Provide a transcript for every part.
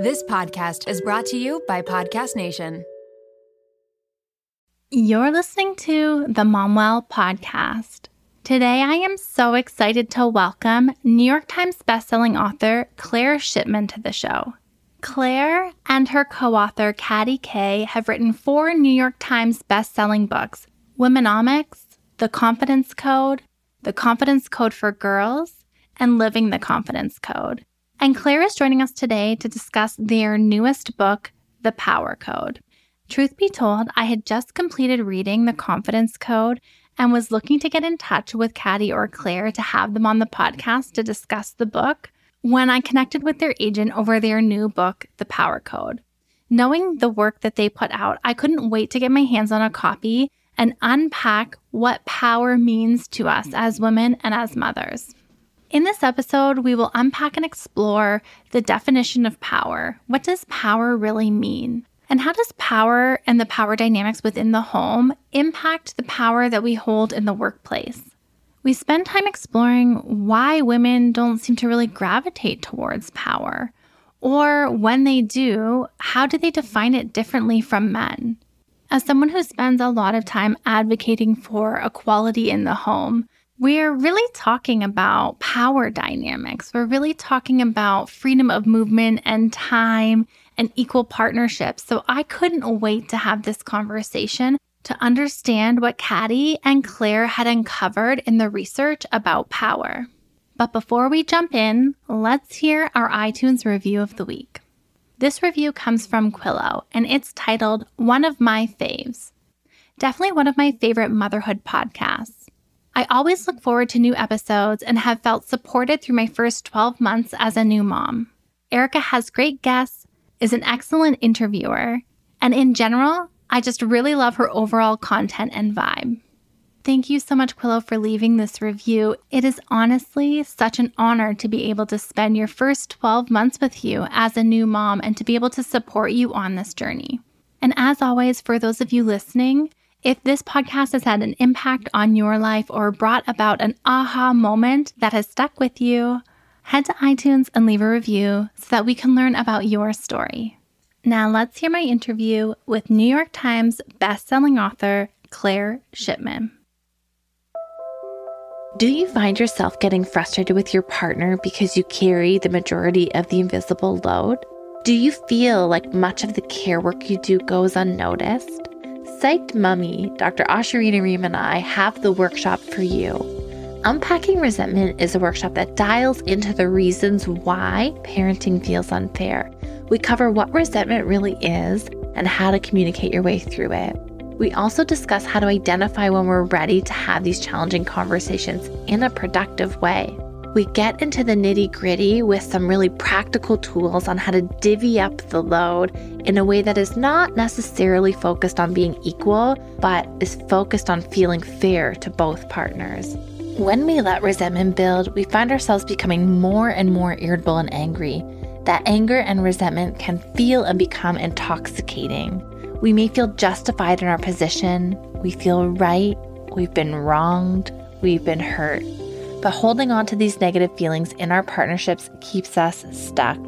This podcast is brought to you by Podcast Nation. You're listening to the Momwell Podcast. Today, I am so excited to welcome New York Times bestselling author Claire Shipman to the show. Claire and her co author, Katty Kay, have written four New York Times bestselling books Womenomics, The Confidence Code, The Confidence Code for Girls, and Living the Confidence Code. And Claire is joining us today to discuss their newest book, The Power Code. Truth be told, I had just completed reading The Confidence Code and was looking to get in touch with Katty or Claire to have them on the podcast to discuss the book when I connected with their agent over their new book, The Power Code. Knowing the work that they put out, I couldn't wait to get my hands on a copy and unpack what power means to us as women and as mothers. In this episode, we will unpack and explore the definition of power. What does power really mean? And how does power and the power dynamics within the home impact the power that we hold in the workplace? We spend time exploring why women don't seem to really gravitate towards power. Or when they do, how do they define it differently from men? As someone who spends a lot of time advocating for equality in the home, we're really talking about power dynamics. We're really talking about freedom of movement and time and equal partnerships. So I couldn't wait to have this conversation to understand what Katty and Claire had uncovered in the research about power. But before we jump in, let's hear our iTunes review of the week. This review comes from Quillo and it's titled One of My Faves. Definitely one of my favorite motherhood podcasts. I always look forward to new episodes and have felt supported through my first 12 months as a new mom. Erica has great guests, is an excellent interviewer, and in general, I just really love her overall content and vibe. Thank you so much, Quillo, for leaving this review. It is honestly such an honor to be able to spend your first 12 months with you as a new mom and to be able to support you on this journey. And as always, for those of you listening, if this podcast has had an impact on your life or brought about an aha moment that has stuck with you, head to iTunes and leave a review so that we can learn about your story. Now, let's hear my interview with New York Times bestselling author Claire Shipman. Do you find yourself getting frustrated with your partner because you carry the majority of the invisible load? Do you feel like much of the care work you do goes unnoticed? Psyched Mommy, Dr. Ashurina Ream, and I have the workshop for you. Unpacking Resentment is a workshop that dials into the reasons why parenting feels unfair we cover what resentment really is and how to communicate your way through it. We also discuss how to identify when we're ready to have these challenging conversations in a productive way. We get into the nitty gritty with some really practical tools on how to divvy up the load in a way that is not necessarily focused on being equal, but is focused on feeling fair to both partners. When we let resentment build, we find ourselves becoming more and more irritable and angry that anger and resentment can feel and become intoxicating. We may feel justified in our position, we feel right, we've been wronged, we've been hurt. But holding on to these negative feelings in our partnerships keeps us stuck.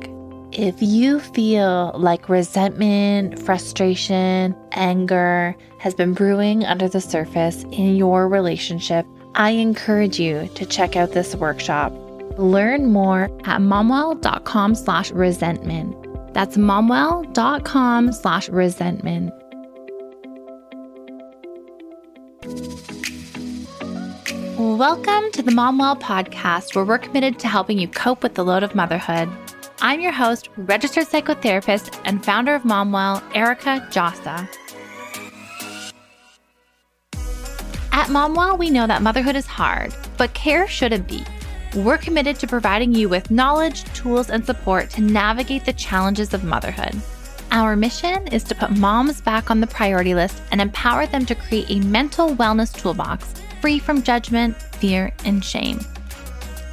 If you feel like resentment, frustration, anger has been brewing under the surface in your relationship, I encourage you to check out this workshop. Learn more at momwell.com slash resentment. That's momwell.com slash resentment. Welcome to the Momwell podcast, where we're committed to helping you cope with the load of motherhood. I'm your host, registered psychotherapist, and founder of Momwell, Erica Djossa. At Momwell, we know that motherhood is hard, but care shouldn't be. We're committed to providing you with knowledge, tools, and support to navigate the challenges of motherhood. Our mission is to put moms back on the priority list and empower them to create a mental wellness toolbox free from judgment, fear, and shame.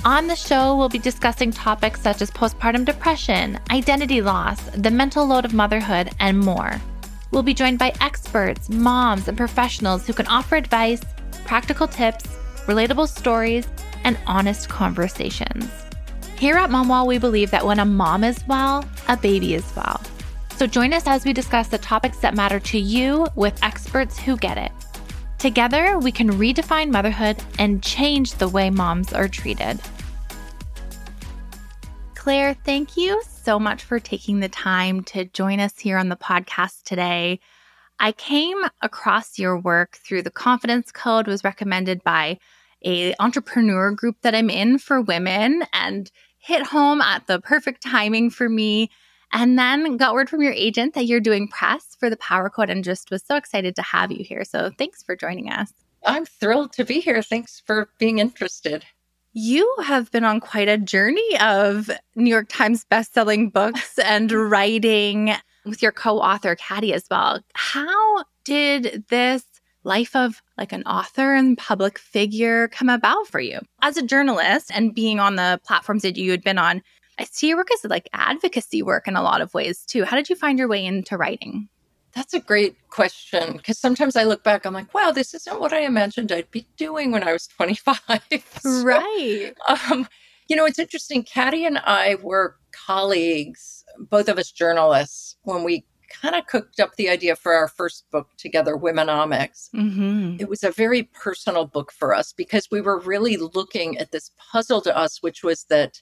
On the show, we'll be discussing topics such as postpartum depression, identity loss, the mental load of motherhood, and more. We'll be joined by experts, moms, and professionals who can offer advice, practical tips, relatable stories, and honest conversations. Here at Momwell, we believe that when a mom is well, a baby is well. So join us as we discuss the topics that matter to you with experts who get it. Together, we can redefine motherhood and change the way moms are treated. Claire, thank you so much for taking the time to join us here on the podcast today. I came across your work through the Confidence Code was recommended by a entrepreneur group that I'm in for women and hit home at the perfect timing for me. And then got word from your agent that you're doing press for the Power Code and just was so excited to have you here. So thanks for joining us. I'm thrilled to be here. Thanks for being interested. You have been on quite a journey of New York Times bestselling books and writing with your co author, Katty, as well. How did this life of like an author and public figure come about for you? As a journalist and being on the platforms that you had been on, I see your work as like advocacy work in a lot of ways too. How did you find your way into writing? That's a great question because sometimes I look back, I'm like, wow, this isn't what I imagined I'd be doing when I was 25. so, right. Um, you know, it's interesting. Katty and I were colleagues, both of us journalists, when we kind of cooked up the idea for our first book together, Womenomics. Mm-hmm. It was a very personal book for us because we were really looking at this puzzle to us, which was that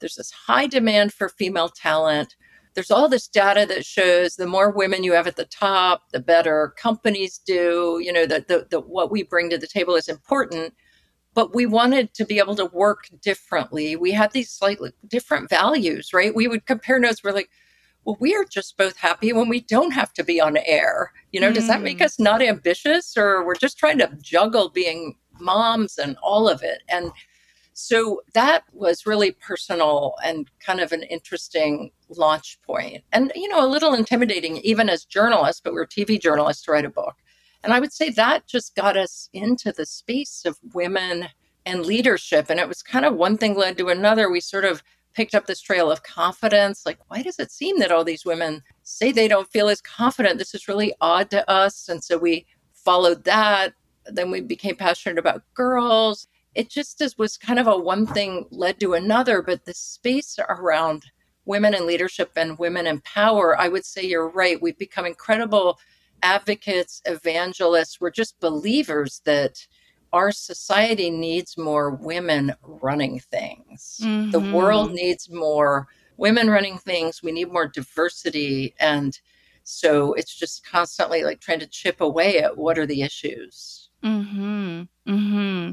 there's this high demand for female talent. There's all this data that shows the more women you have at the top, the better companies do. You know, that the, the, what we bring to the table is important. But we wanted to be able to work differently. We had these slightly different values, right? We would compare notes. We're like, well, we are just both happy when we don't have to be on air. You know, mm. does that make mm. us not ambitious or we're just trying to juggle being moms and all of it? And so that was really personal and kind of an interesting launch point. And, you know, a little intimidating even as journalists, but we're TV journalists to write a book. And I would say that just got us into the space of women and leadership. And it was kind of one thing led to another. We sort of picked up this trail of confidence. Like, why does it seem that all these women say they don't feel as confident? This is really odd to us. And so we followed that. Then we became passionate about girls. It just is, was kind of a one thing led to another, but the space around women in leadership and women in power, I would say you're right. We've become incredible advocates, evangelists. We're just believers that our society needs more women running things. Mm-hmm. The world needs more women running things. We need more diversity. And so it's just constantly like trying to chip away at what are the issues. Mm-hmm. Mm-hmm.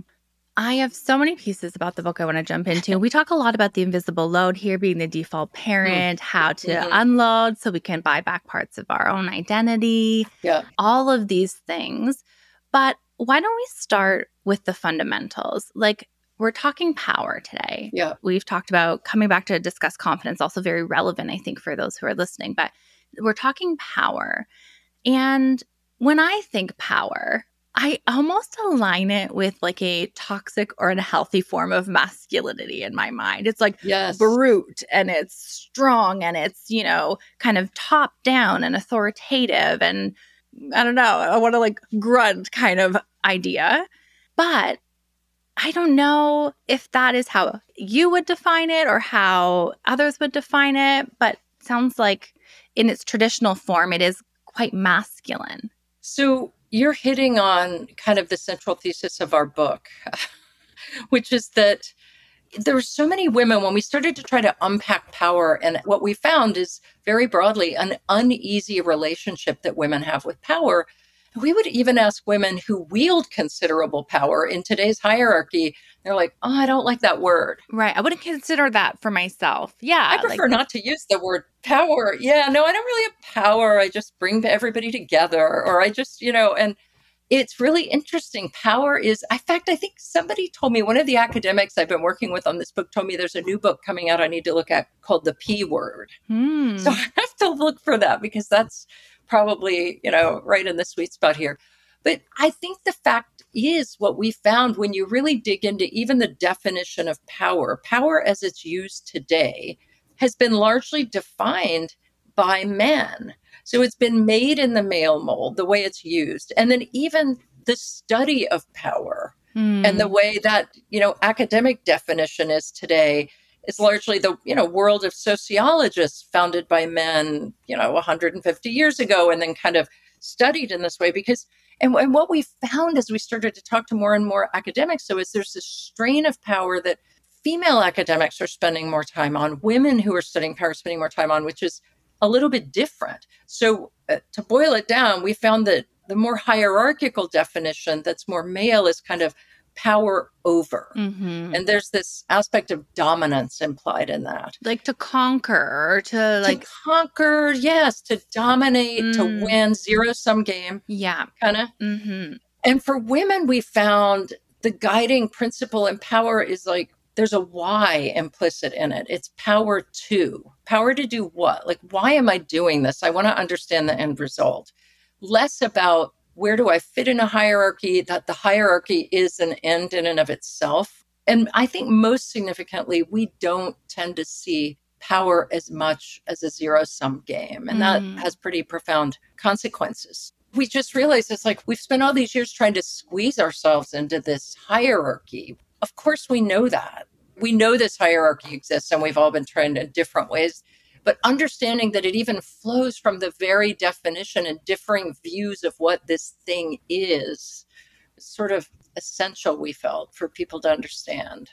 I have so many pieces about the book I want to jump into. We talk a lot about the invisible load here being the default parent, mm-hmm. how to mm-hmm. unload so we can buy back parts of our own identity, yeah. all of these things. But why don't we start with the fundamentals? Like, we're talking power today. Yeah. We've talked about coming back to discuss confidence, also very relevant, I think, for those who are listening. But we're talking power. And when I think power, I almost align it with like a toxic or unhealthy form of masculinity in my mind. It's like yes. brute and it's strong and it's, you know, kind of top down and authoritative and I don't know, I want to like grunt kind of idea. But I don't know if that is how you would define it or how others would define it, but sounds like in its traditional form, it is quite masculine. So you're hitting on kind of the central thesis of our book, which is that there were so many women when we started to try to unpack power and what we found is very broadly an uneasy relationship that women have with power we would even ask women who wield considerable power in today's hierarchy they're like oh i don't like that word right i wouldn't consider that for myself yeah i prefer like not to use the word power yeah no i don't really have power i just bring everybody together or i just you know and it's really interesting. Power is, in fact, I think somebody told me, one of the academics I've been working with on this book told me there's a new book coming out I need to look at called The P Word. Hmm. So I have to look for that because that's probably, you know, right in the sweet spot here. But I think the fact is what we found when you really dig into even the definition of power, power as it's used today has been largely defined by men. So it's been made in the male mold, the way it's used. And then even the study of power mm. and the way that, you know, academic definition is today is largely the you know world of sociologists founded by men you know 150 years ago and then kind of studied in this way because and, and what we found as we started to talk to more and more academics so is there's this strain of power that female academics are spending more time on women who are studying power spending more time on which is a little bit different. So uh, to boil it down we found that the more hierarchical definition that's more male is kind of power over. Mm-hmm. And there's this aspect of dominance implied in that. Like to conquer or to like to conquer, yes, to dominate, mm. to win, zero sum game. Yeah. Kind of. Mm-hmm. And for women, we found the guiding principle in power is like there's a why implicit in it. It's power to. Power to do what? Like, why am I doing this? I want to understand the end result. Less about where do I fit in a hierarchy, that the hierarchy is an end in and of itself. And I think most significantly, we don't tend to see power as much as a zero sum game. And mm. that has pretty profound consequences. We just realize it's like we've spent all these years trying to squeeze ourselves into this hierarchy. Of course, we know that. We know this hierarchy exists, and we've all been trying in different ways but understanding that it even flows from the very definition and differing views of what this thing is, sort of essential, we felt, for people to understand.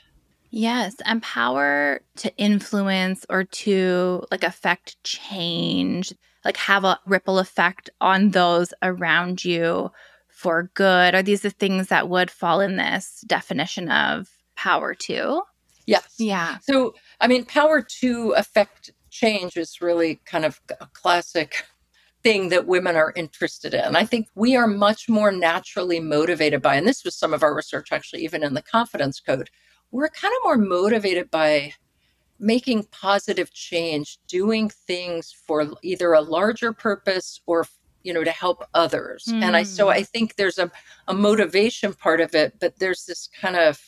Yes, and power to influence or to like affect change, like have a ripple effect on those around you for good. Are these the things that would fall in this definition of power too? Yes. Yeah. So, I mean, power to affect change is really kind of a classic thing that women are interested in. I think we are much more naturally motivated by, and this was some of our research actually, even in the confidence code, we're kind of more motivated by making positive change, doing things for either a larger purpose or you know to help others mm. and i so hmm. i think there's a, a motivation part of it but there's this kind of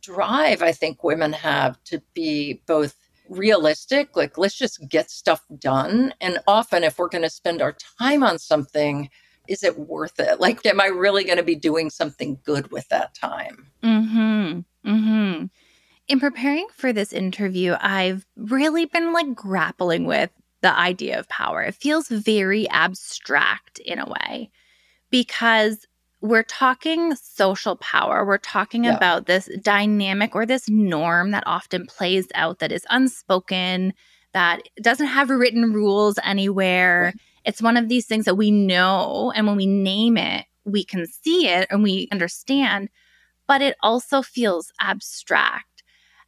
drive i think women have to be both realistic like let's just get stuff done. And often if we're going to spend our time on something is it worth it? Like am i really going to be doing something good with that time? Mhm mhm in preparing for this interview i've really been like grappling with the idea of power. It feels very abstract in a way because we're talking social power. We're talking yeah. about this dynamic or this norm that often plays out that is unspoken, that doesn't have written rules anywhere. Right. It's one of these things that we know. And when we name it, we can see it and we understand, but it also feels abstract.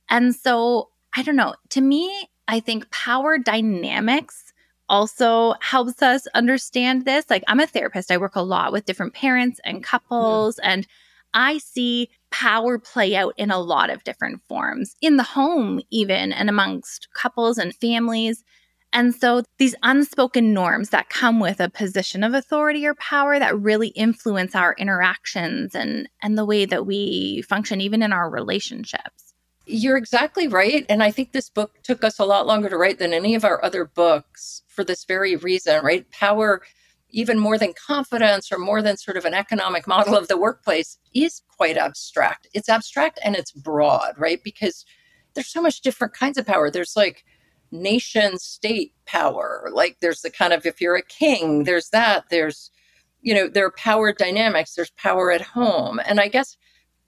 And so, I don't know. To me, I think power dynamics also helps us understand this. Like, I'm a therapist, I work a lot with different parents and couples, mm. and I see power play out in a lot of different forms in the home, even and amongst couples and families. And so, these unspoken norms that come with a position of authority or power that really influence our interactions and, and the way that we function, even in our relationships. You're exactly right. And I think this book took us a lot longer to write than any of our other books for this very reason, right? Power, even more than confidence or more than sort of an economic model of the workplace, is quite abstract. It's abstract and it's broad, right? Because there's so much different kinds of power. There's like nation state power, like there's the kind of if you're a king, there's that. There's, you know, there are power dynamics, there's power at home. And I guess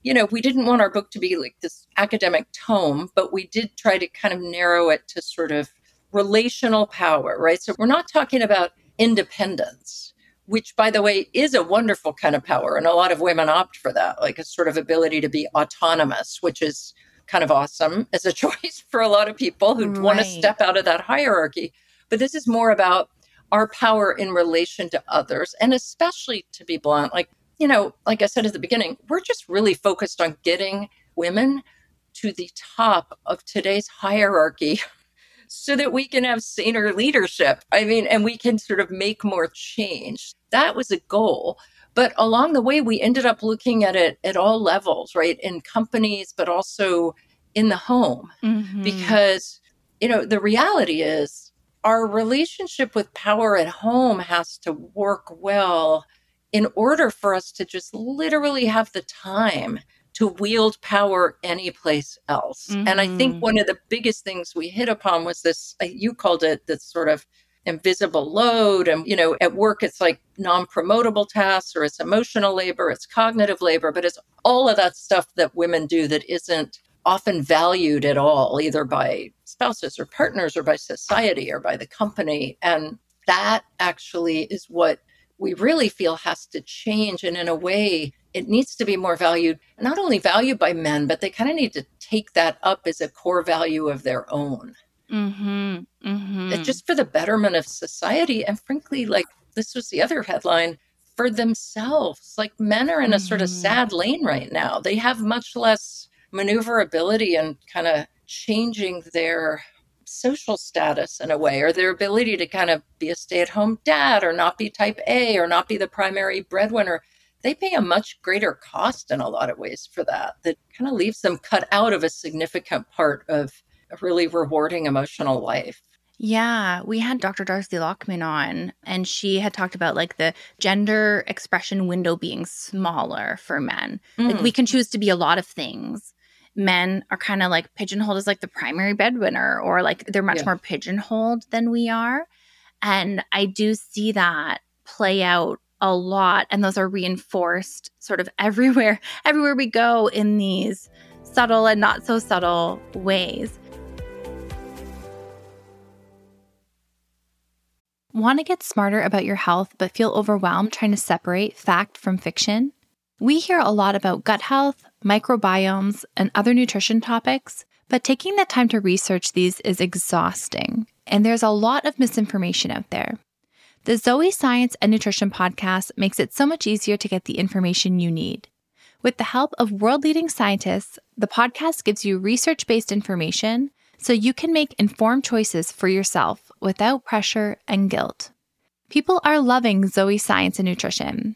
you know, we didn't want our book to be like this academic tome, but we did try to kind of narrow it to sort of relational power, right? So we're not talking about independence, which, by the way, is a wonderful kind of power. And a lot of women opt for that, like a sort of ability to be autonomous, which is kind of awesome as a choice for a lot of people who right. want to step out of that hierarchy. But this is more about our power in relation to others, and especially to be blunt, like you know, like I said at the beginning, we're just really focused on getting women to the top of today's hierarchy so that we can have saner leadership. I mean, and we can sort of make more change. That was a goal. But along the way, we ended up looking at it at all levels, right? In companies, but also in the home. Mm-hmm. Because, you know, the reality is our relationship with power at home has to work well in order for us to just literally have the time to wield power anyplace else. Mm-hmm. And I think mm-hmm. one of the biggest things we hit upon was this, uh, you called it this sort of invisible load. And, you know, at work, it's like non promotable tasks or it's emotional labor, it's cognitive labor, but it's all of that stuff that women do that isn't often valued at all, either by spouses or partners or by society or by the company. And that actually is what we really feel has to change. And in a way, it needs to be more valued, not only valued by men, but they kind of need to take that up as a core value of their own. Mm-hmm, mm-hmm. Just for the betterment of society. And frankly, like this was the other headline for themselves. Like men are in mm-hmm. a sort of sad lane right now. They have much less maneuverability and kind of changing their social status in a way or their ability to kind of be a stay-at-home dad or not be type A or not be the primary breadwinner they pay a much greater cost in a lot of ways for that that kind of leaves them cut out of a significant part of a really rewarding emotional life yeah, we had Dr. Darcy Lockman on, and she had talked about like the gender expression window being smaller for men. Mm. Like we can choose to be a lot of things, men are kind of like pigeonholed as like the primary breadwinner or like they're much yeah. more pigeonholed than we are. And I do see that play out a lot and those are reinforced sort of everywhere everywhere we go in these subtle and not so subtle ways. Want to get smarter about your health but feel overwhelmed trying to separate fact from fiction? We hear a lot about gut health, microbiomes, and other nutrition topics, but taking the time to research these is exhausting, and there's a lot of misinformation out there. The Zoe Science and Nutrition podcast makes it so much easier to get the information you need. With the help of world leading scientists, the podcast gives you research based information so you can make informed choices for yourself without pressure and guilt. People are loving Zoe Science and Nutrition.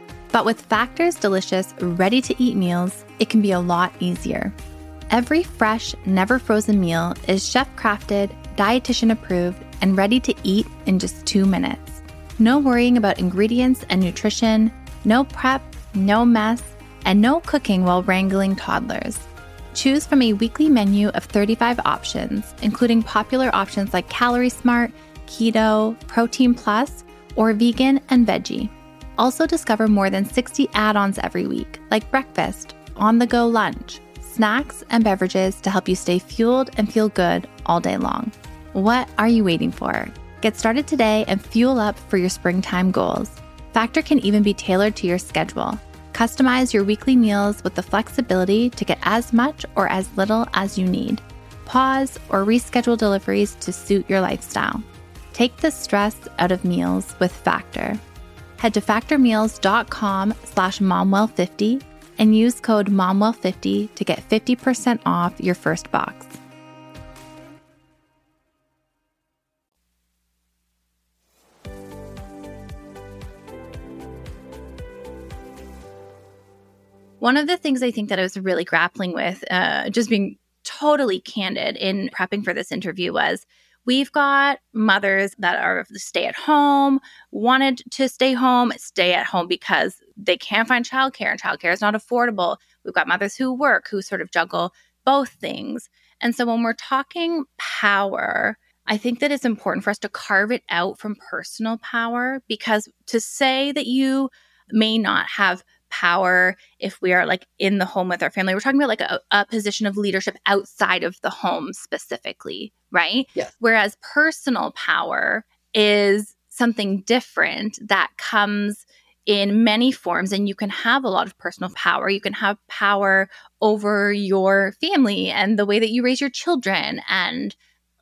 But with Factor's delicious, ready to eat meals, it can be a lot easier. Every fresh, never frozen meal is chef crafted, dietitian approved, and ready to eat in just two minutes. No worrying about ingredients and nutrition, no prep, no mess, and no cooking while wrangling toddlers. Choose from a weekly menu of 35 options, including popular options like Calorie Smart, Keto, Protein Plus, or Vegan and Veggie. Also, discover more than 60 add ons every week, like breakfast, on the go lunch, snacks, and beverages to help you stay fueled and feel good all day long. What are you waiting for? Get started today and fuel up for your springtime goals. Factor can even be tailored to your schedule. Customize your weekly meals with the flexibility to get as much or as little as you need. Pause or reschedule deliveries to suit your lifestyle. Take the stress out of meals with Factor head to factormeals.com slash momwell50 and use code momwell50 to get 50% off your first box. One of the things I think that I was really grappling with, uh, just being totally candid in prepping for this interview, was We've got mothers that are stay at home, wanted to stay home, stay at home because they can't find childcare and childcare is not affordable. We've got mothers who work who sort of juggle both things. And so when we're talking power, I think that it's important for us to carve it out from personal power because to say that you may not have power if we are like in the home with our family. We're talking about like a, a position of leadership outside of the home specifically, right? Yes. Whereas personal power is something different that comes in many forms and you can have a lot of personal power you can have power over your family and the way that you raise your children and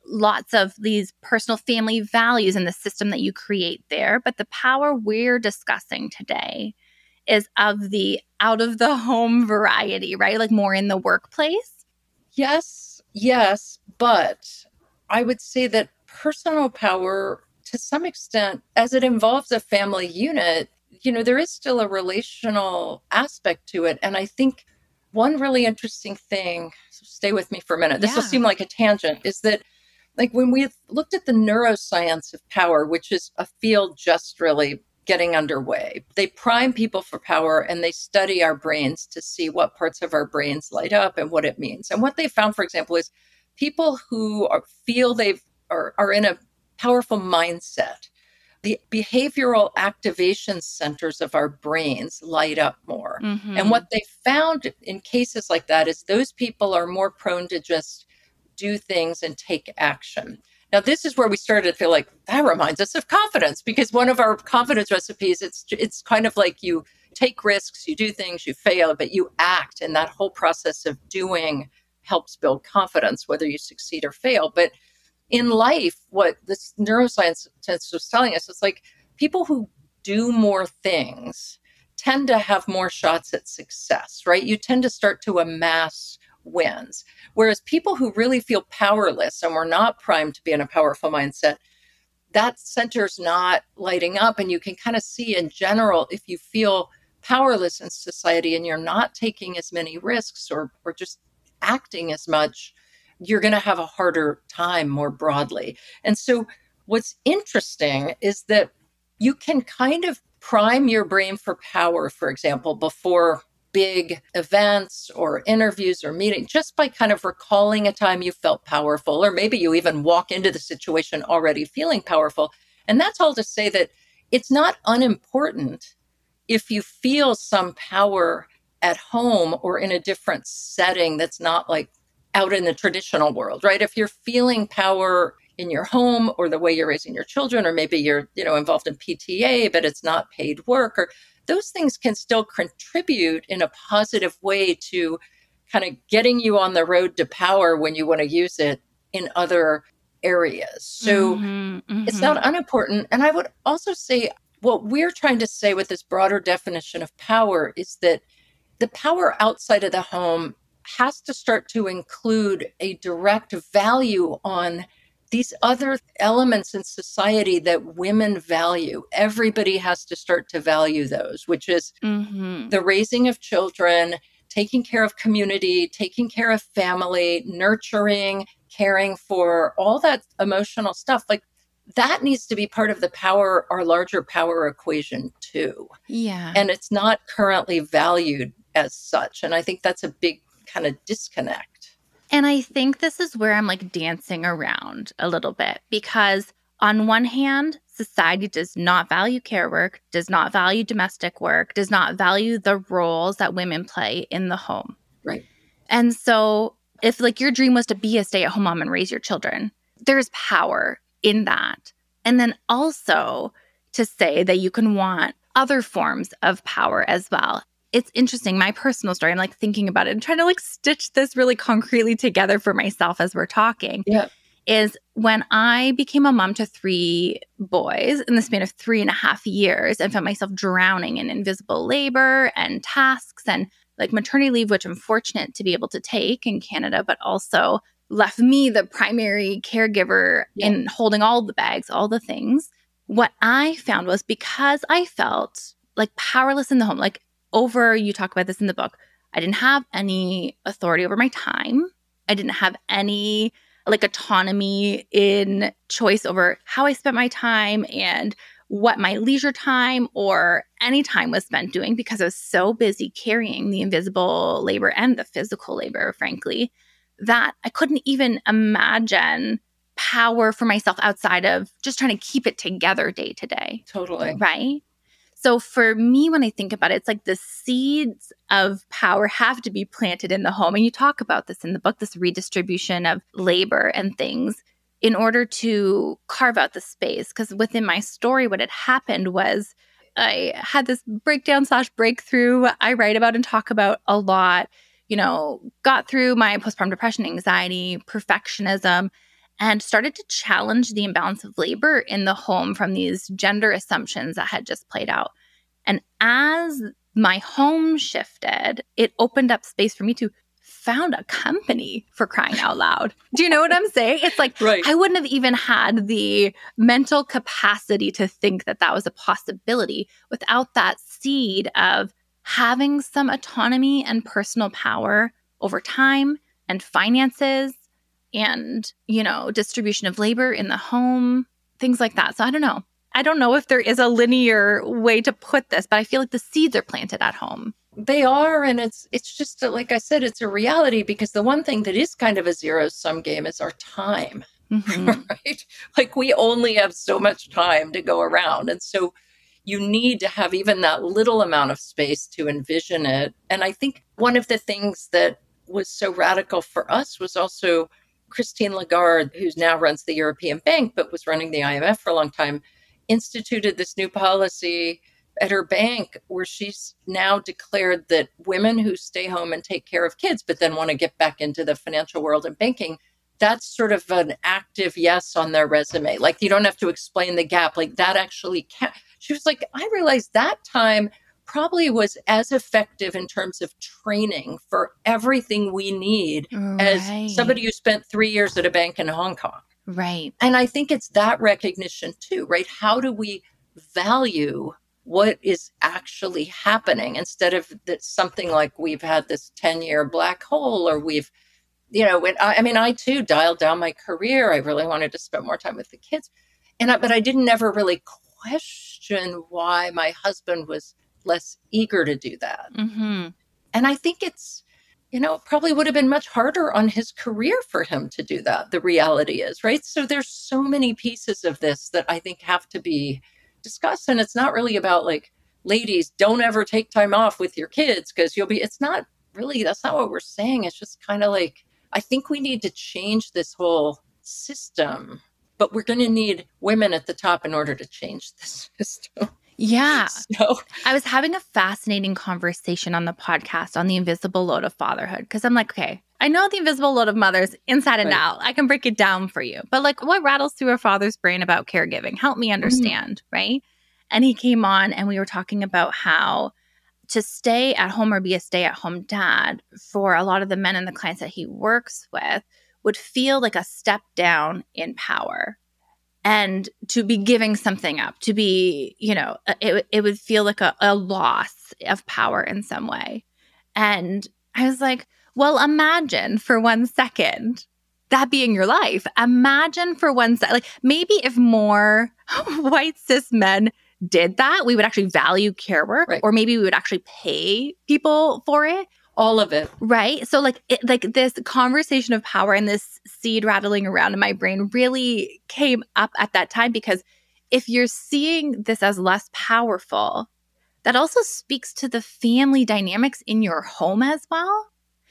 lots of these personal family values and the system that you create there but the power we're discussing today is of the out of the home variety, right? Like more in the workplace. Yes. yes, but I would say that personal power, to some extent, as it involves a family unit, you know, there is still a relational aspect to it. And I think one really interesting thing, so stay with me for a minute, this yeah. will seem like a tangent, is that like when we looked at the neuroscience of power, which is a field just really getting underway, they prime people for power and they study our brains to see what parts of our brains light up and what it means. And what they found, for example, is people who are, feel they've are, are in a powerful mindset the behavioral activation centers of our brains light up more. Mm-hmm. And what they found in cases like that is those people are more prone to just do things and take action. Now, this is where we started to feel like that reminds us of confidence because one of our confidence recipes, it's it's kind of like you take risks, you do things, you fail, but you act, and that whole process of doing helps build confidence, whether you succeed or fail. But in life, what this neuroscience was telling us is like people who do more things tend to have more shots at success, right? You tend to start to amass wins. Whereas people who really feel powerless and were not primed to be in a powerful mindset, that center's not lighting up. And you can kind of see in general, if you feel powerless in society and you're not taking as many risks or, or just acting as much, you're going to have a harder time more broadly. And so, what's interesting is that you can kind of prime your brain for power, for example, before big events or interviews or meetings, just by kind of recalling a time you felt powerful, or maybe you even walk into the situation already feeling powerful. And that's all to say that it's not unimportant if you feel some power at home or in a different setting that's not like out in the traditional world, right? If you're feeling power in your home or the way you're raising your children, or maybe you're, you know, involved in PTA, but it's not paid work, or those things can still contribute in a positive way to kind of getting you on the road to power when you want to use it in other areas. So mm-hmm, mm-hmm. it's not unimportant. And I would also say what we're trying to say with this broader definition of power is that the power outside of the home has to start to include a direct value on these other elements in society that women value. Everybody has to start to value those, which is mm-hmm. the raising of children, taking care of community, taking care of family, nurturing, caring for all that emotional stuff. Like that needs to be part of the power, our larger power equation too. Yeah. And it's not currently valued as such. And I think that's a big kind of disconnect. And I think this is where I'm like dancing around a little bit because, on one hand, society does not value care work, does not value domestic work, does not value the roles that women play in the home. Right. And so, if like your dream was to be a stay at home mom and raise your children, there's power in that. And then also to say that you can want other forms of power as well it's interesting. My personal story, I'm like thinking about it and trying to like stitch this really concretely together for myself as we're talking. Yeah. Is when I became a mom to three boys in the span of three and a half years and found myself drowning in invisible labor and tasks and like maternity leave, which I'm fortunate to be able to take in Canada, but also left me the primary caregiver yeah. in holding all the bags, all the things. What I found was because I felt like powerless in the home, like over, you talk about this in the book, I didn't have any authority over my time. I didn't have any like autonomy in choice over how I spent my time and what my leisure time or any time was spent doing because I was so busy carrying the invisible labor and the physical labor, frankly, that I couldn't even imagine power for myself outside of just trying to keep it together day to day. Totally. Right. So for me, when I think about it, it's like the seeds of power have to be planted in the home. And you talk about this in the book, this redistribution of labor and things in order to carve out the space. Because within my story, what had happened was I had this breakdown slash breakthrough I write about and talk about a lot. You know, got through my postpartum depression, anxiety, perfectionism, and started to challenge the imbalance of labor in the home from these gender assumptions that had just played out. And as my home shifted, it opened up space for me to found a company for crying out loud. Do you know what I'm saying? It's like, right. I wouldn't have even had the mental capacity to think that that was a possibility without that seed of having some autonomy and personal power over time and finances and, you know, distribution of labor in the home, things like that. So I don't know. I don't know if there is a linear way to put this, but I feel like the seeds are planted at home. They are, and it's it's just like I said, it's a reality because the one thing that is kind of a zero sum game is our time, mm-hmm. right? Like we only have so much time to go around, and so you need to have even that little amount of space to envision it. And I think one of the things that was so radical for us was also Christine Lagarde, who now runs the European Bank but was running the IMF for a long time, instituted this new policy at her bank where she's now declared that women who stay home and take care of kids but then want to get back into the financial world and banking that's sort of an active yes on their resume. Like you don't have to explain the gap. Like that actually can she was like i realized that time probably was as effective in terms of training for everything we need right. as somebody who spent 3 years at a bank in Hong Kong. Right. And i think it's that recognition too right? How do we value what is actually happening instead of that something like we've had this 10 year black hole or we've you know when I, I, mean i too dialed down my career. I really wanted to spend more time with the kids. And I, but i didn't ever really question why my husband was less eager to do that mm-hmm. and i think it's you know it probably would have been much harder on his career for him to do that the reality is right so there's so many pieces of this that i think have to be discussed. and it's not really about like ladies don't ever take time off with your kids because you'll be it's not really that's not what we're saying it's just kind of like i think we need to change this whole system but we're going to need women at the top in order to change the system yeah. So I was having a fascinating conversation on the podcast on the invisible load of fatherhood because I'm like, okay, I know the invisible load of mothers inside and right. out. I can break it down for you. But like, what rattles through a father's brain about caregiving? Help me mm-hmm. understand, mm-hmm. right? And he came on and we were talking about how to stay at home or be a stay at home dad for a lot of the men and the clients that he works with would feel like a step down in power and to be giving something up to be you know uh, it, it would feel like a, a loss of power in some way. And i was like well imagine for one second that being your life. Imagine for one second like maybe if more white cis men did that we would actually value care work right. or maybe we would actually pay people for it all of it. Right? So like it, like this conversation of power and this seed rattling around in my brain really came up at that time because if you're seeing this as less powerful that also speaks to the family dynamics in your home as well.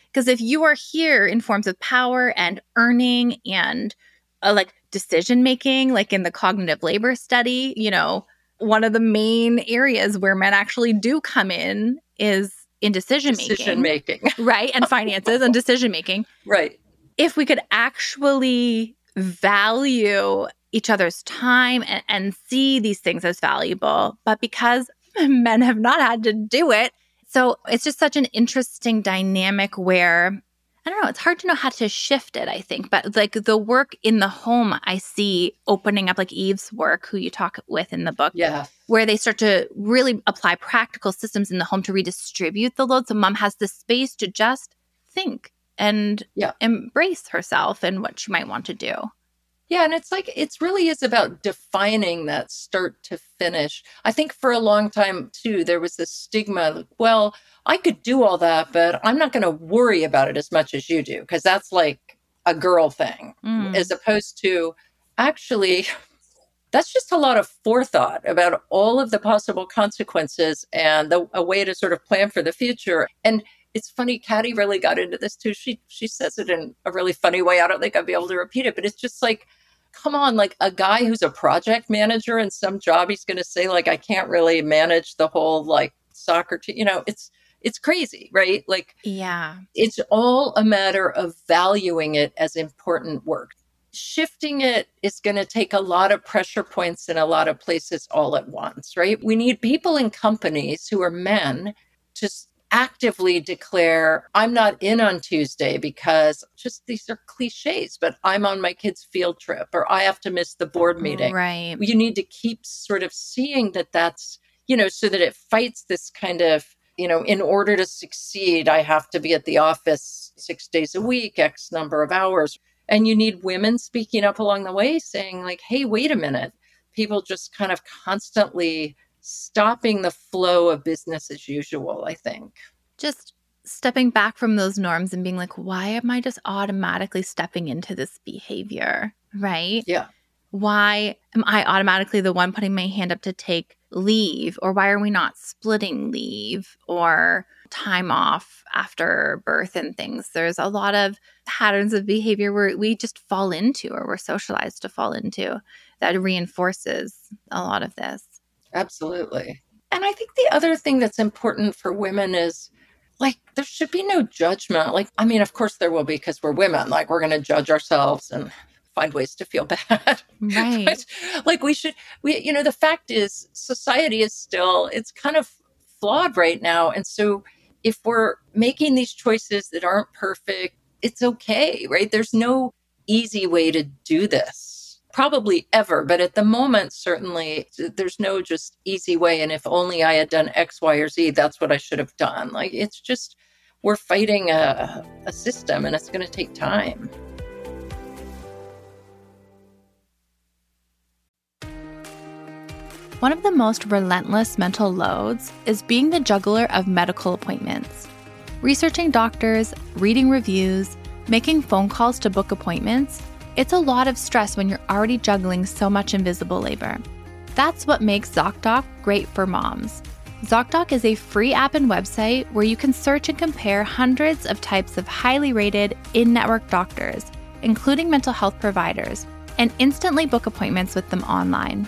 Because if you are here in forms of power and earning and uh, like decision making like in the cognitive labor study you know one of the main areas where men actually do come in is in decision making. Decision making. right. And finances and decision making. Right. If we could actually value each other's time and, and see these things as valuable, but because men have not had to do it. So it's just such an interesting dynamic where I don't know, it's hard to know how to shift it, I think. But like the work in the home, I see opening up like Eve's work, who you talk with in the book. Yeah. Where they start to really apply practical systems in the home to redistribute the load. So mom has the space to just think and yeah. embrace herself and what she might want to do. Yeah, and it's like it's really is about defining that start to finish. I think for a long time too, there was this stigma like, well, I could do all that, but I'm not going to worry about it as much as you do because that's like a girl thing, mm. as opposed to actually, that's just a lot of forethought about all of the possible consequences and the, a way to sort of plan for the future. And it's funny, Katty really got into this too. She she says it in a really funny way. I don't think I'd be able to repeat it, but it's just like come on, like a guy who's a project manager in some job, he's going to say like, I can't really manage the whole like soccer team. You know, it's it's crazy, right? Like, yeah, it's all a matter of valuing it as important work. Shifting it is going to take a lot of pressure points in a lot of places all at once, right? We need people in companies who are men to actively declare I'm not in on Tuesday because just these are cliches, but I'm on my kid's field trip or I have to miss the board meeting. Right. You need to keep sort of seeing that that's, you know, so that it fights this kind of, you know, in order to succeed, I have to be at the office six days a week, X number of hours. And you need women speaking up along the way saying, like, hey, wait a minute. People just kind of constantly stopping the flow of business as usual, I think. Just stepping back from those norms and being like, why am I just automatically stepping into this behavior? Right? Yeah. Why am I automatically the one putting my hand up to take leave? Or why are we not splitting leave or time off after birth and things? There's a lot of patterns of behavior where we just fall into or we're socialized to fall into that reinforces a lot of this. Absolutely. And I think the other thing that's important for women is like there should be no judgment. Like, I mean, of course there will be because we're women. Like, we're going to judge ourselves and find ways to feel bad. Right. but, like, we should, we, you know, the fact is society is still, it's kind of flawed right now. And so if we're making these choices that aren't perfect, it's okay, right? There's no easy way to do this probably ever, but at the moment, certainly there's no just easy way. And if only I had done X, Y, or Z, that's what I should have done. Like it's just, we're fighting a, a system and it's going to take time. One of the most relentless mental loads is being the juggler of medical appointments. Researching doctors, reading reviews, making phone calls to book appointments, it's a lot of stress when you're already juggling so much invisible labor. That's what makes ZocDoc great for moms. ZocDoc is a free app and website where you can search and compare hundreds of types of highly rated in network doctors, including mental health providers, and instantly book appointments with them online.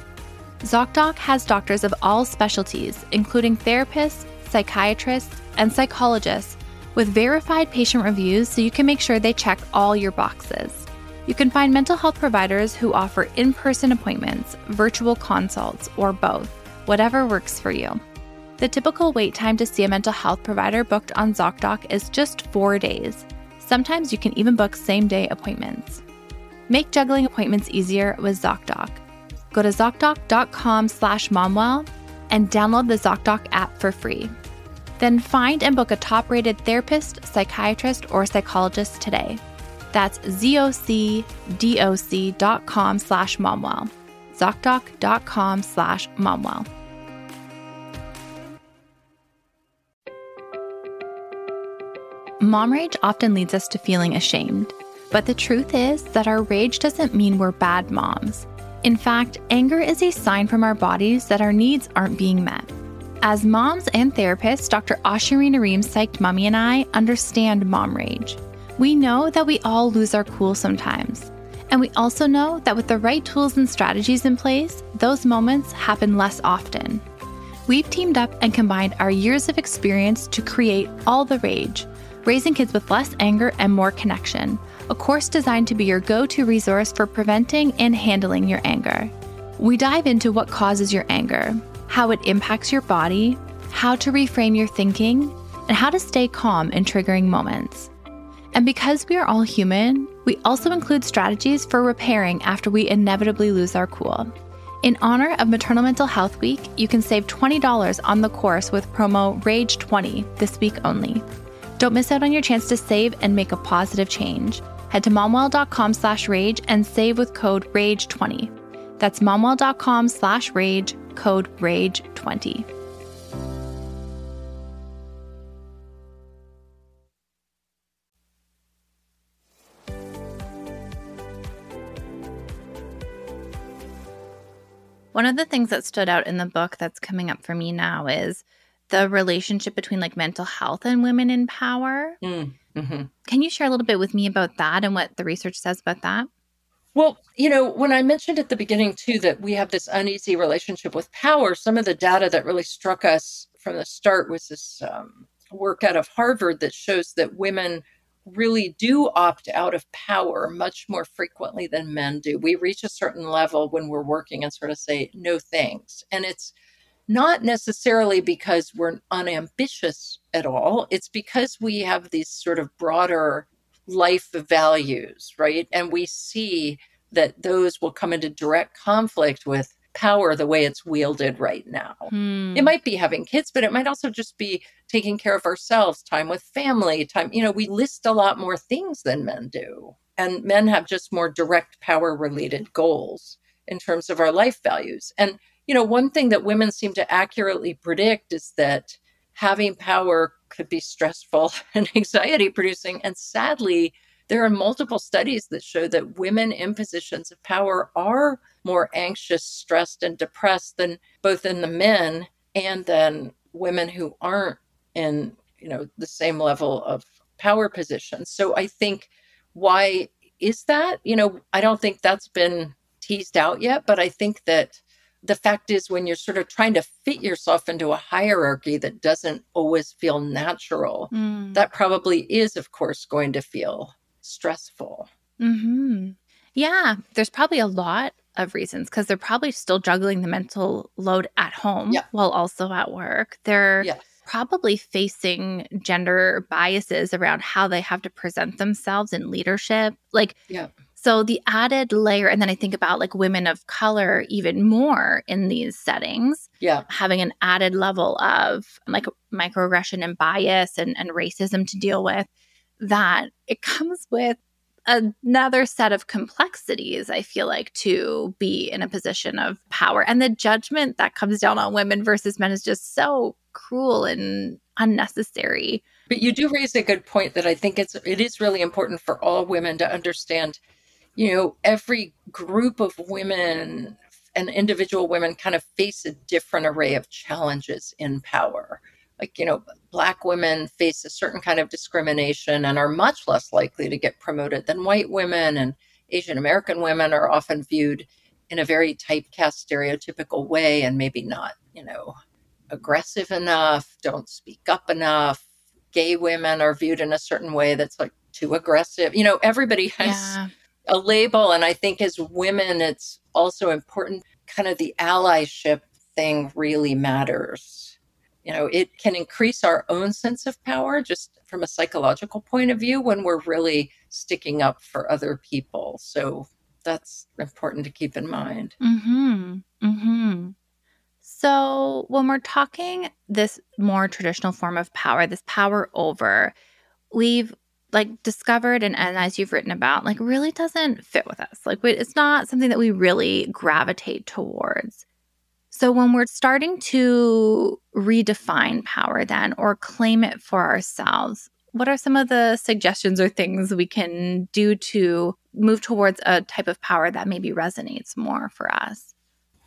ZocDoc has doctors of all specialties, including therapists, psychiatrists, and psychologists, with verified patient reviews so you can make sure they check all your boxes. You can find mental health providers who offer in person appointments, virtual consults, or both, whatever works for you. The typical wait time to see a mental health provider booked on ZocDoc is just four days. Sometimes you can even book same day appointments. Make juggling appointments easier with ZocDoc. Go to ZocDoc.com slash momwell and download the ZocDoc app for free. Then find and book a top rated therapist, psychiatrist, or psychologist today. That's zocdoc.com slash momwell. ZocDoc.com slash momwell. Mom rage often leads us to feeling ashamed, but the truth is that our rage doesn't mean we're bad moms. In fact, anger is a sign from our bodies that our needs aren't being met. As moms and therapists, Dr. Ashurina Ream Psyched Mommy and I understand mom rage. We know that we all lose our cool sometimes. And we also know that with the right tools and strategies in place, those moments happen less often. We've teamed up and combined our years of experience to create All the Rage, raising kids with less anger and more connection, a course designed to be your go to resource for preventing and handling your anger. We dive into what causes your anger, how it impacts your body, how to reframe your thinking, and how to stay calm in triggering moments. And because we are all human, we also include strategies for repairing after we inevitably lose our cool. In honor of Maternal Mental Health Week, you can save $20 on the course with promo RAGE20 this week only. Don't miss out on your chance to save and make a positive change. Head to momwell.com slash rage and save with code RAGE20. That's momwell.com slash rage, code RAGE20. One of the things that stood out in the book that's coming up for me now is the relationship between like mental health and women in power. Mm, hmm Can you share a little bit with me about that and what the research says about that? Well, you know, when I mentioned at the beginning too that we have this uneasy relationship with power, some of the data that really struck us from the start was this um, work out of Harvard that shows that women really do opt out of power much more frequently than men do. We reach a certain level when we're working and sort of say no thanks. And it's not necessarily because we're unambitious at all. It's because we have these sort of broader life values, right? And we see that those will come into direct conflict with power the way it's wielded right now. Hmm. It might be having kids, but it might also just be taking care of ourselves, time with family, time, you know, we list a lot more things than men do. And men have just more direct power related goals in terms of our life values. And, you know, one thing that women seem to accurately predict is that having power could be stressful and anxiety producing. And sadly, there are multiple studies that show that women in positions of power are more anxious, stressed, and depressed than both in the men and then women who aren't in, you know, the same level of power positions. So I think why is that? You know, I don't think that's been teased out yet, but I think that the fact is when you're sort of trying to fit yourself into a hierarchy that doesn't always feel natural, mm. that probably is, of course, going to feel stressful. Mm-hmm. Yeah, there's probably a lot of reasons because they're probably still juggling the mental load at home yeah. while also at work. They're yes. probably facing gender biases around how they have to present themselves in leadership. Like, yeah. So the added layer, and then I think about like women of color even more in these settings. Yeah. Having an added level of like microaggression and bias and, and racism to deal with, that it comes with another set of complexities, I feel like, to be in a position of power. And the judgment that comes down on women versus men is just so cruel and unnecessary. But you do raise a good point that I think it's it is really important for all women to understand you know, every group of women and individual women kind of face a different array of challenges in power. Like, you know, Black women face a certain kind of discrimination and are much less likely to get promoted than white women. And Asian American women are often viewed in a very typecast, stereotypical way and maybe not, you know, aggressive enough, don't speak up enough. Gay women are viewed in a certain way that's like too aggressive. You know, everybody has. Yeah a label. And I think as women, it's also important, kind of the allyship thing really matters. You know, it can increase our own sense of power just from a psychological point of view when we're really sticking up for other people. So that's important to keep in mind. Mm-hmm. Mm-hmm. So when we're talking this more traditional form of power, this power over, we've like discovered and, and as you've written about like really doesn't fit with us like it's not something that we really gravitate towards so when we're starting to redefine power then or claim it for ourselves what are some of the suggestions or things we can do to move towards a type of power that maybe resonates more for us?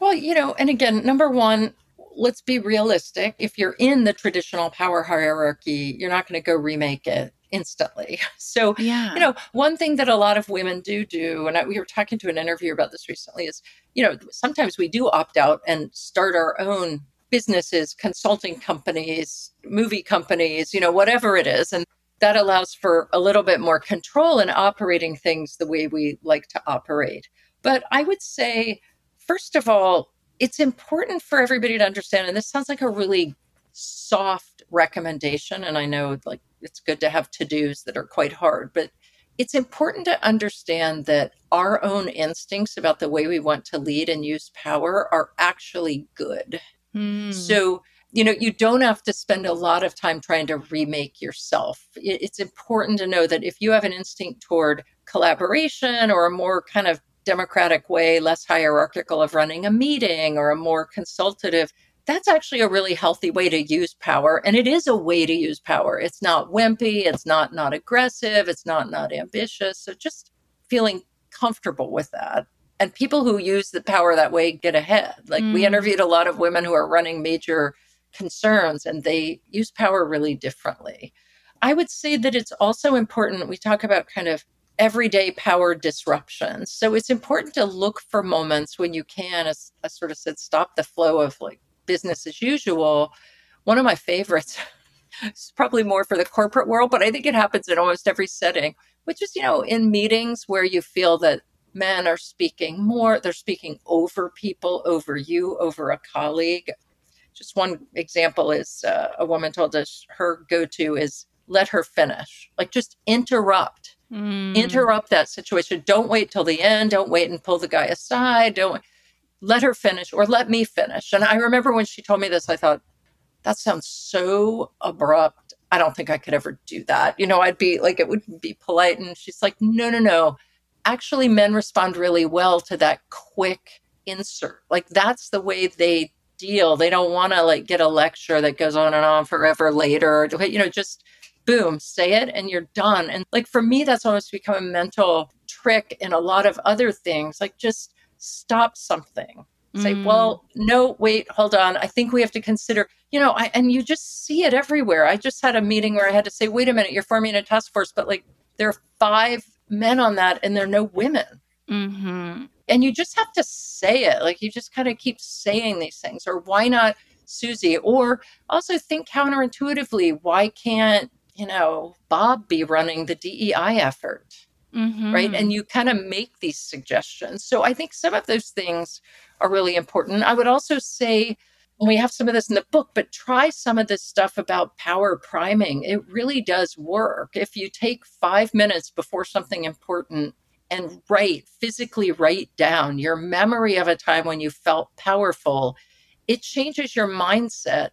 Well you know and again number one let's be realistic. If you're in the traditional power hierarchy you're not going to go remake it instantly. So, yeah. you know, one thing that a lot of women do do, and I, we were talking to an interviewer about this recently, is, you know, sometimes we do opt out and start our own businesses, consulting companies, movie companies, you know, whatever it is. And that allows for a little bit more control in operating things the way we like to operate. But I would say, first of all, it's important for everybody to understand, and this sounds like a really soft recommendation. And I know like it's good to have to dos that are quite hard, but it's important to understand that our own instincts about the way we want to lead and use power are actually good. Mm. So, you know, you don't have to spend a lot of time trying to remake yourself. It's important to know that if you have an instinct toward collaboration or a more kind of democratic way, less hierarchical of running a meeting or a more consultative, that's actually a really healthy way to use power and it is a way to use power. It's not wimpy it's not not aggressive it's not not ambitious so just feeling comfortable with that. And people who use the power that way get ahead. Like mm. we interviewed a lot of women who are running major concerns and they use power really differently. I would say that it's also important we talk about kind of everyday power disruptions so it's important to look for moments when you can as i sort of said stop the flow of like business as usual, one of my favorites is probably more for the corporate world, but I think it happens in almost every setting, which is, you know, in meetings where you feel that men are speaking more, they're speaking over people, over you, over a colleague. just one example is uh, a woman told us her go to is let her finish, like just interrupt. Mm. Interrupt that situation. Don't wait till the end. Don't wait and pull the guy aside. Don't let her finish or let me finish. And I remember when she told me this, I thought, that sounds so abrupt. I don't think I could ever do that. You know, I'd be like, it would be polite. And she's like, no, no, no. Actually, men respond really well to that quick insert. Like, that's the way they deal. They don't want to like get a lecture that goes on and on forever later. You know, just boom, say it and you're done. And like for me, that's almost become a mental trick in a lot of other things. Like just stop something. Say, mm. well, no, wait, hold on. I think we have to consider, you know, I, and you just see it everywhere. I just had a meeting where I had to say, wait a minute, you're forming a task force, but like there are five men on that and there are no women. Mm-hmm. And you just have to say it. Like you just kind of keep saying these things. Or why not Susie? Or also think counterintuitively, why can't, you know, Bob be running the DEI effort? Mm-hmm. Right. And you kind of make these suggestions. So I think some of those things are really important. I would also say, we have some of this in the book, but try some of this stuff about power priming. It really does work. If you take five minutes before something important and write, physically write down your memory of a time when you felt powerful, it changes your mindset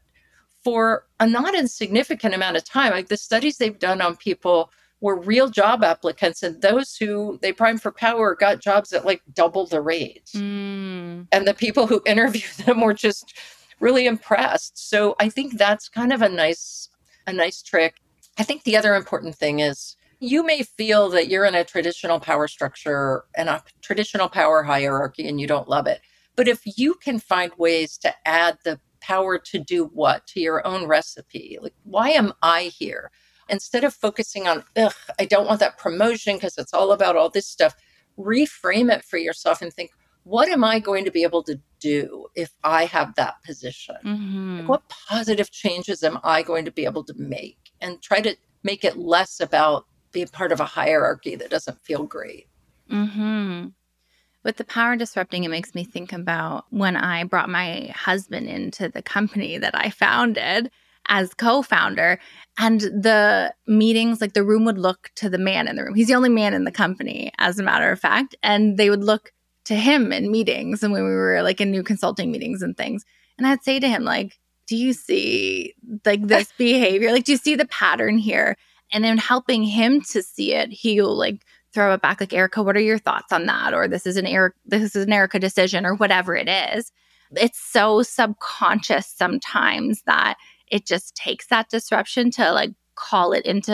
for a not insignificant amount of time. Like the studies they've done on people were real job applicants and those who they primed for power got jobs at like double the rate. Mm. and the people who interviewed them were just really impressed. So i think that's kind of a nice a nice trick. I think the other important thing is you may feel that you're in a traditional power structure and a traditional power hierarchy and you don't love it. But if you can find ways to add the power to do what? To your own recipe. Like why am i here instead of focusing on, ugh, I don't want that promotion because it's all about all this stuff, reframe it for yourself and think, what am I going to be able to do if I have that position? Mm-hmm. Like, what positive changes am I going to be able to make? And try to make it less about being part of a hierarchy that doesn't feel great. Mm-hmm. With the power disrupting, it makes me think about when I brought my husband into the company that I founded as co-founder and the meetings like the room would look to the man in the room. He's the only man in the company as a matter of fact and they would look to him in meetings and when we were like in new consulting meetings and things. And i'd say to him like do you see like this behavior? Like do you see the pattern here? And then helping him to see it he'll like throw it back like erica what are your thoughts on that? or this is an erica this is an erica decision or whatever it is. It's so subconscious sometimes that it just takes that disruption to like call it into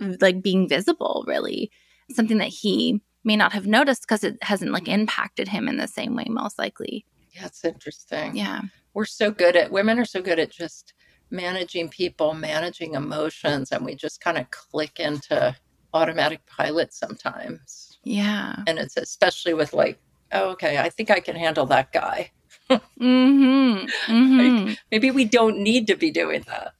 mm, like being visible really. Something that he may not have noticed because it hasn't like impacted him in the same way most likely. Yeah it's interesting. Yeah. We're so good at women are so good at just managing people managing emotions and we just kind of click into automatic pilot sometimes. Yeah. And it's especially with like oh, okay i think i can handle that guy mm-hmm. Mm-hmm. Like, maybe we don't need to be doing that.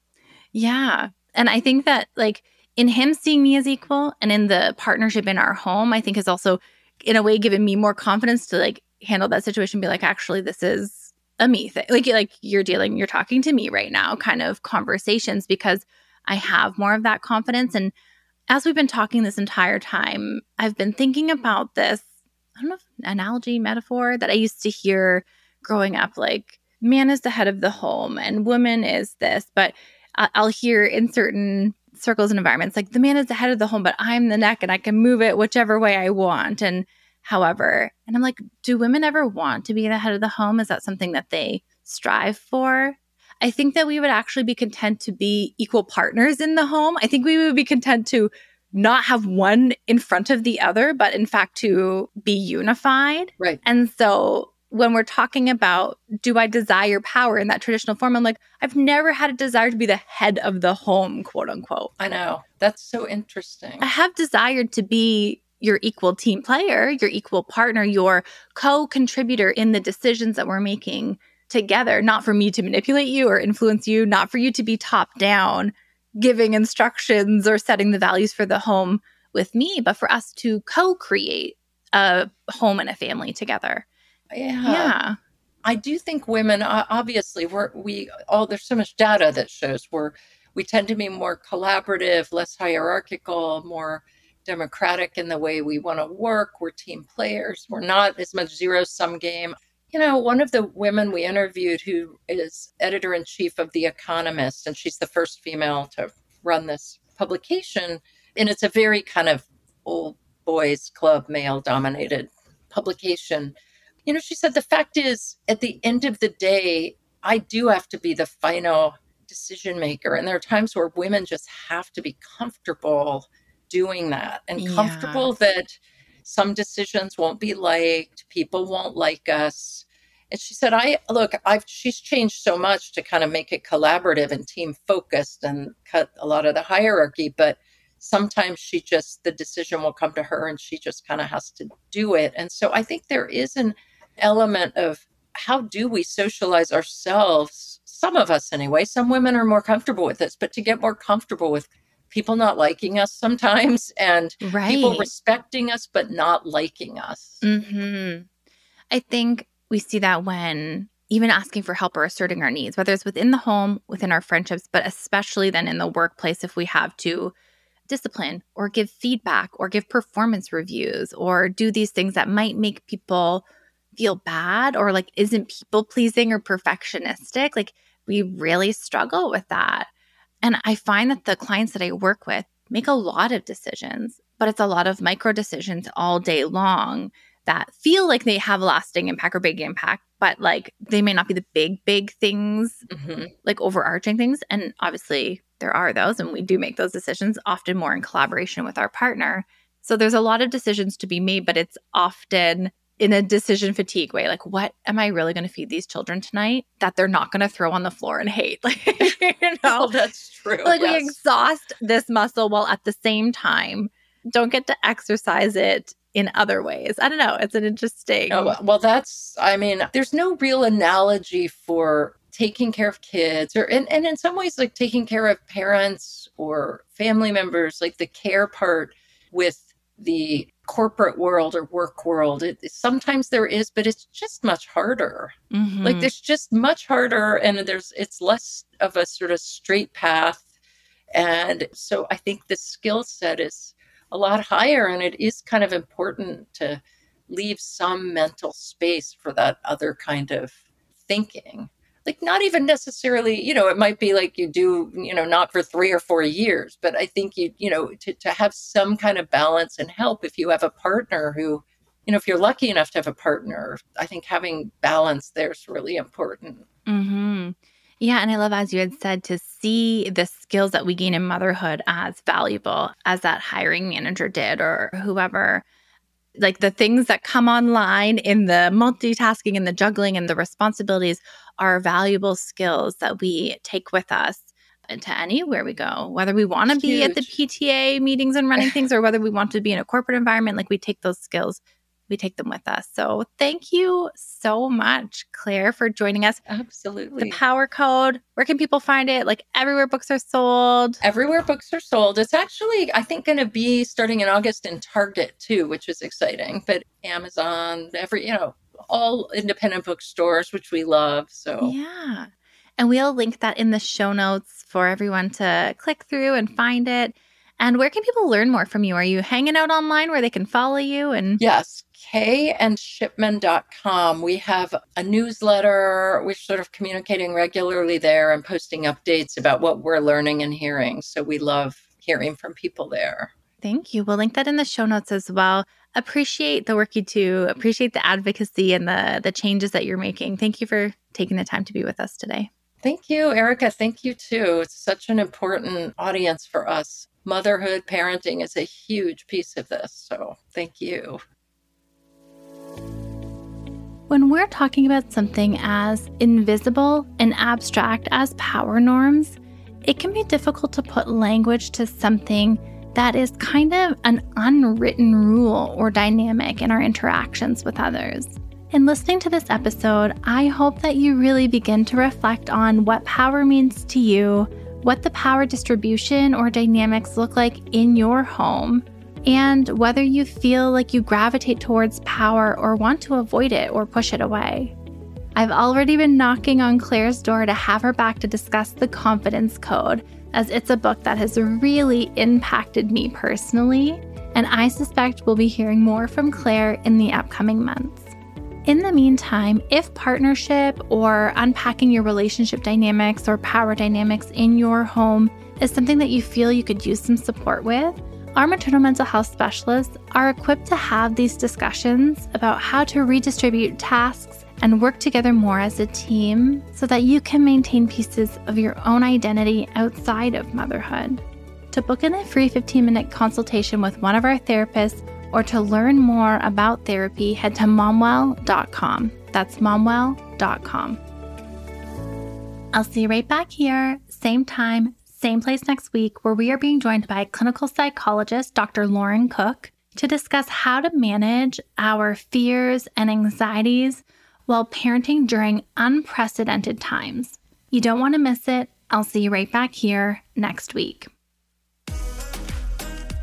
Yeah. And I think that, like, in him seeing me as equal and in the partnership in our home, I think has also, in a way, given me more confidence to like handle that situation. Be like, actually, this is a me thing. Like, like you're dealing, you're talking to me right now, kind of conversations because I have more of that confidence. And as we've been talking this entire time, I've been thinking about this. I don't know, analogy, metaphor that I used to hear growing up like man is the head of the home and woman is this but i'll hear in certain circles and environments like the man is the head of the home but i'm the neck and i can move it whichever way i want and however. And i'm like do women ever want to be the head of the home? Is that something that they strive for? I think that we would actually be content to be equal partners in the home. I think we would be content to not have one in front of the other but in fact to be unified. Right. And so when we're talking about do I desire power in that traditional form, I'm like, I've never had a desire to be the head of the home, quote unquote. I know. That's so interesting. I have desired to be your equal team player, your equal partner, your co contributor in the decisions that we're making together, not for me to manipulate you or influence you, not for you to be top down, giving instructions or setting the values for the home with me, but for us to co create a home and a family together. Yeah. Yeah. I do think women, obviously, we're, we all, there's so much data that shows we're, we tend to be more collaborative, less hierarchical, more democratic in the way we want to work. We're team players. We're not as much zero sum game. You know, one of the women we interviewed who is editor in chief of The Economist, and she's the first female to run this publication. And it's a very kind of old boys club, male dominated publication. You know, she said, the fact is, at the end of the day, I do have to be the final decision maker. And there are times where women just have to be comfortable doing that and yeah. comfortable that some decisions won't be liked, people won't like us. And she said, I look, I've she's changed so much to kind of make it collaborative and team focused and cut a lot of the hierarchy, but sometimes she just the decision will come to her and she just kind of has to do it. And so I think there is an element of how do we socialize ourselves? Some of us anyway, some women are more comfortable with this, but to get more comfortable with people not liking us sometimes and right. people respecting us but not liking us. Mm-hmm. I think we see that when even asking for help or asserting our needs, whether it's within the home, within our friendships, but especially then in the workplace, if we have to discipline or give feedback or give performance reviews or do these things that might make people feel bad or like isn't people pleasing or perfectionistic. Like we really struggle with that. And I find that the clients that I work with make a lot of decisions, but it's a lot of micro decisions all day long that feel like they have lasting impact or big impact, but like they may not be the big, big things, mm-hmm. like overarching things. And obviously, there are those, and we do make those decisions often more in collaboration with our partner. So there's a lot of decisions to be made, but it's often in a decision fatigue way like what am i really going to feed these children tonight that they're not going to throw on the floor and hate? Like you oh, know? oh, that's true like yes. we exhaust this muscle while at the same time don't get to exercise it in other ways. I don't know it's an interesting oh, well that's i mean there's no real analogy for taking care of kids or and, and in some ways like taking care of parents or family members like the care part with the corporate world or work world. It, sometimes there is, but it's just much harder. Mm-hmm. Like there's just much harder, and there's it's less of a sort of straight path. And so I think the skill set is a lot higher, and it is kind of important to leave some mental space for that other kind of thinking like not even necessarily you know it might be like you do you know not for three or four years but i think you you know to, to have some kind of balance and help if you have a partner who you know if you're lucky enough to have a partner i think having balance there is really important mm-hmm. yeah and i love as you had said to see the skills that we gain in motherhood as valuable as that hiring manager did or whoever like the things that come online in the multitasking and the juggling and the responsibilities are valuable skills that we take with us to anywhere we go, whether we want to be at the PTA meetings and running things or whether we want to be in a corporate environment, like we take those skills, we take them with us. So thank you so much, Claire, for joining us. Absolutely. The Power Code, where can people find it? Like everywhere books are sold. Everywhere books are sold. It's actually, I think, going to be starting in August in Target too, which is exciting. But Amazon, every, you know, all independent bookstores, which we love. So, yeah. And we'll link that in the show notes for everyone to click through and find it. And where can people learn more from you? Are you hanging out online where they can follow you? And yes, kayandshipman.com. We have a newsletter. We're sort of communicating regularly there and posting updates about what we're learning and hearing. So we love hearing from people there. Thank you. We'll link that in the show notes as well. Appreciate the work you do, appreciate the advocacy and the the changes that you're making. Thank you for taking the time to be with us today. Thank you, Erica. Thank you too. It's such an important audience for us. Motherhood, parenting is a huge piece of this. So thank you. When we're talking about something as invisible and abstract as power norms, it can be difficult to put language to something that is kind of an unwritten rule or dynamic in our interactions with others. In listening to this episode, I hope that you really begin to reflect on what power means to you, what the power distribution or dynamics look like in your home, and whether you feel like you gravitate towards power or want to avoid it or push it away. I've already been knocking on Claire's door to have her back to discuss the confidence code, as it's a book that has really impacted me personally, and I suspect we'll be hearing more from Claire in the upcoming months. In the meantime, if partnership or unpacking your relationship dynamics or power dynamics in your home is something that you feel you could use some support with, our maternal mental health specialists are equipped to have these discussions about how to redistribute tasks and work together more as a team so that you can maintain pieces of your own identity outside of motherhood. To book in a free 15 minute consultation with one of our therapists or to learn more about therapy, head to momwell.com. That's momwell.com. I'll see you right back here, same time, same place next week, where we are being joined by clinical psychologist Dr. Lauren Cook to discuss how to manage our fears and anxieties while parenting during unprecedented times. You don't want to miss it. I'll see you right back here next week.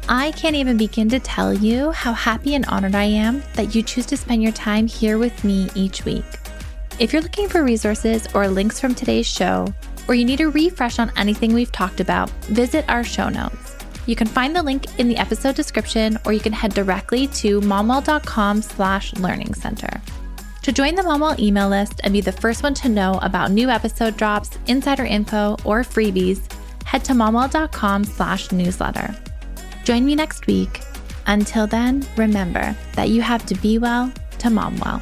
I can't even begin to tell you how happy and honored I am that you choose to spend your time here with me each week. If you're looking for resources or links from today's show, or you need a refresh on anything we've talked about, visit our show notes. You can find the link in the episode description, or you can head directly to momwell.com slash learning center. To join the Momwell email list and be the first one to know about new episode drops, insider info, or freebies, head to momwell.com slash newsletter. Join me next week. Until then, remember that you have to be well to mom well.